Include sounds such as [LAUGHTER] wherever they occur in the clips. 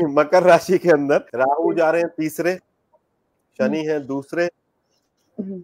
मकर राशि के अंदर राहु जा। रहे हैं तीसरे शनि है दूसरे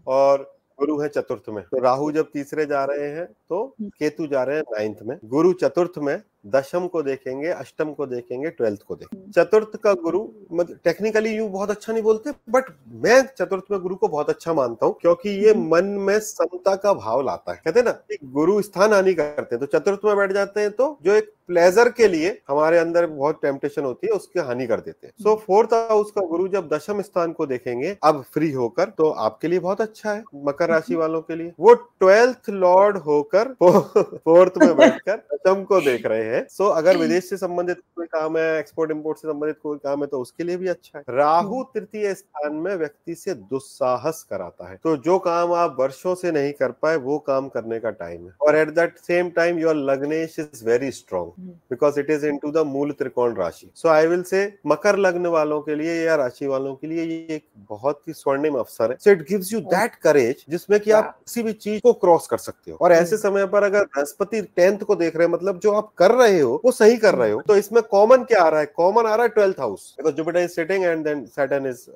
और गुरु है चतुर्थ में। तो राहु जब तीसरे जा रहे हैं तो केतु जा रहे हैं नाइन्थ में। गुरु चतुर्थ में दशम को देखेंगे अष्टम को देखेंगे ट्वेल्थ को देखेंगे। चतुर्थ का गुरु मतलब टेक्निकली यू बहुत अच्छा नहीं बोलते बट मैं चतुर्थ में गुरु को बहुत अच्छा मानता हूँ क्योंकि ये मन में समता का भाव लाता है। कहते हैं ना गुरु स्थान हानि करते हैं तो चतुर्थ में बैठ जाते हैं तो जो एक प्लेजर के लिए हमारे अंदर बहुत टेम्पटेशन होती है उसकी हानि कर देते हैं। सो फोर्थ हाउस का गुरु जब दशम स्थान को देखेंगे अब फ्री होकर तो आपके लिए बहुत अच्छा है मकर राशि वालों के लिए। वो ट्वेल्थ लॉर्ड होकर [LAUGHS] फोर्थ में बैठकर [LAUGHS] दशम को देख रहे हैं। सो अगर विदेश से संबंधित कोई काम है एक्सपोर्ट इम्पोर्ट से संबंधित कोई काम है तो उसके लिए भी अच्छा है। राहु तृतीय स्थान में व्यक्ति से दुस्साहस कराता है। तो जो काम आप वर्षों से नहीं कर पाए वो काम करने का टाइम है। और at that same time your lagnesh is very strong because it is in to the mool trikon rashi so I will say मकर लग्न वालों के लिए या राशि वालों के लिए ये एक बहुत ही स्वर्णिम अवसर है so it gives you that courage जिसमें कि आप किसी भी चीज़ को क्रॉस कर सकते हो और ऐसे समय पर अगर बृहस्पति टेंथ को देख रहे हैं मतलब जो आप कर रहे हो वो सही कर रहे हो तो इसमें कॉमन क्या आ रहा है कॉमन आ रहा है twelfth house because Jupiter is sitting and then Saturn is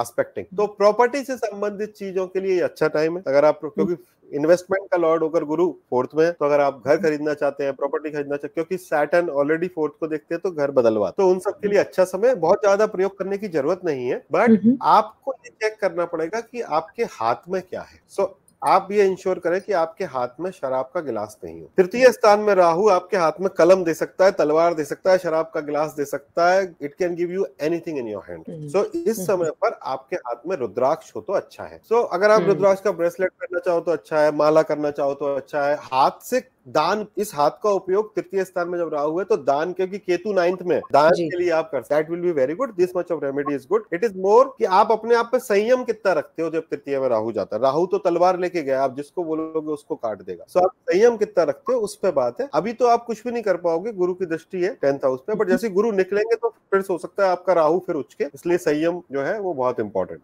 aspecting तो प्रॉपर्टी से संबंधित चीज़ों के लिए अच्छा टाइम है अगर आप क्योंकि इन्वेस्टमेंट का लॉर्ड होकर गुरु फोर्थ में तो अगर आप घर खरीदना चाहते हैं प्रॉपर्टी खरीदना चाहते हैं क्योंकि सैटर्न ऑलरेडी फोर्थ को देखते हैं तो घर बदलवा। तो उन सब के लिए अच्छा समय बहुत ज़्यादा प्रयोग करने की ज़रूरत नहीं है बट आपको ये चेक करना पड़ेगा कि आपके हाथ में क्या है। सो so, आप ये इंश्योर करें कि आपके हाथ में शराब का गिलास नहीं हो। तृतीय स्थान में राहु आपके हाथ में कलम दे सकता है तलवार दे सकता है शराब का गिलास दे सकता है it can give you anything in your hand so इस समय पर आपके हाथ में रुद्राक्ष हो तो अच्छा है। सो so, अगर आप रुद्राक्ष का ब्रेसलेट करना चाहो तो अच्छा है माला करना चाहो तो अच्छा है हाथ से दान इस हाथ का उपयोग तृतीय स्थान में जब राहु है तो दान क्योंकि केतु नाइन्थ में दान के लिए आप कर that will be very good this much of remedy is good it is more कि आप अपने आप पे संयम कितना रखते हो जब तृतीय में राहु जाता है। राहु तो तलवार लेके गया आप जिसको बोलोगे उसको काट देगा। सो so, आप संयम कितना रखते हो उस पर बात है। अभी तो आप कुछ भी नहीं कर पाओगे गुरु की दृष्टि है टेंथ हाउस पे बट जैसे गुरु निकलेंगे तो फिर हो सकता है आपका राहु फिर उचके। इसलिए संयम जो है वो बहुत इंपॉर्टेंट